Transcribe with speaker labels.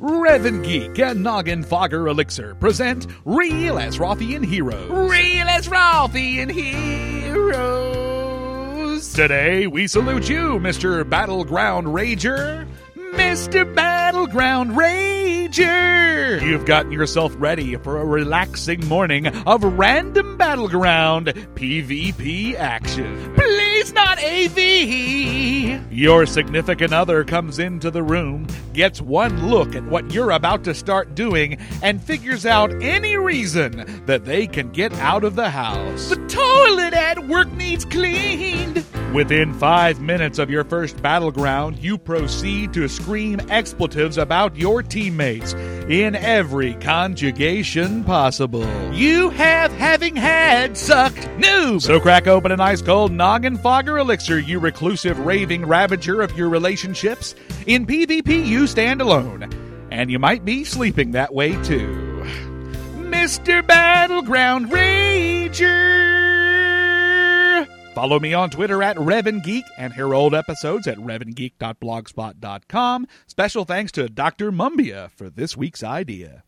Speaker 1: Revan Geek and Noggenfogger Elixir present Real Azerothian Heroes.
Speaker 2: Real Azerothian Heroes.
Speaker 1: Today we salute you, Mr. Battleground Rager.
Speaker 2: Mr. Battleground Rager.
Speaker 1: You've gotten yourself ready for a relaxing morning of random battleground PvP action.
Speaker 2: Please not AV.
Speaker 1: Your significant other comes into the room, gets one look at what you're about to start doing, and figures out any reason that they can get out of the house.
Speaker 2: The toilet at work needs cleaned.
Speaker 1: Within five minutes of your first battleground, you proceed to scream expletives about your teammates in every conjugation possible.
Speaker 2: You have having had sucked noob.
Speaker 1: So crack open an ice cold Noggenfogger elixir, you reclusive raving ravager of your relationships. In PvP, you stand alone, and you might be sleeping that way too.
Speaker 2: Mr. Battleground Rager.
Speaker 1: Follow me on Twitter at RevanGeek and hear old episodes at RevanGeek.blogspot.com. Special thanks to Dr. Mumbia for this week's idea.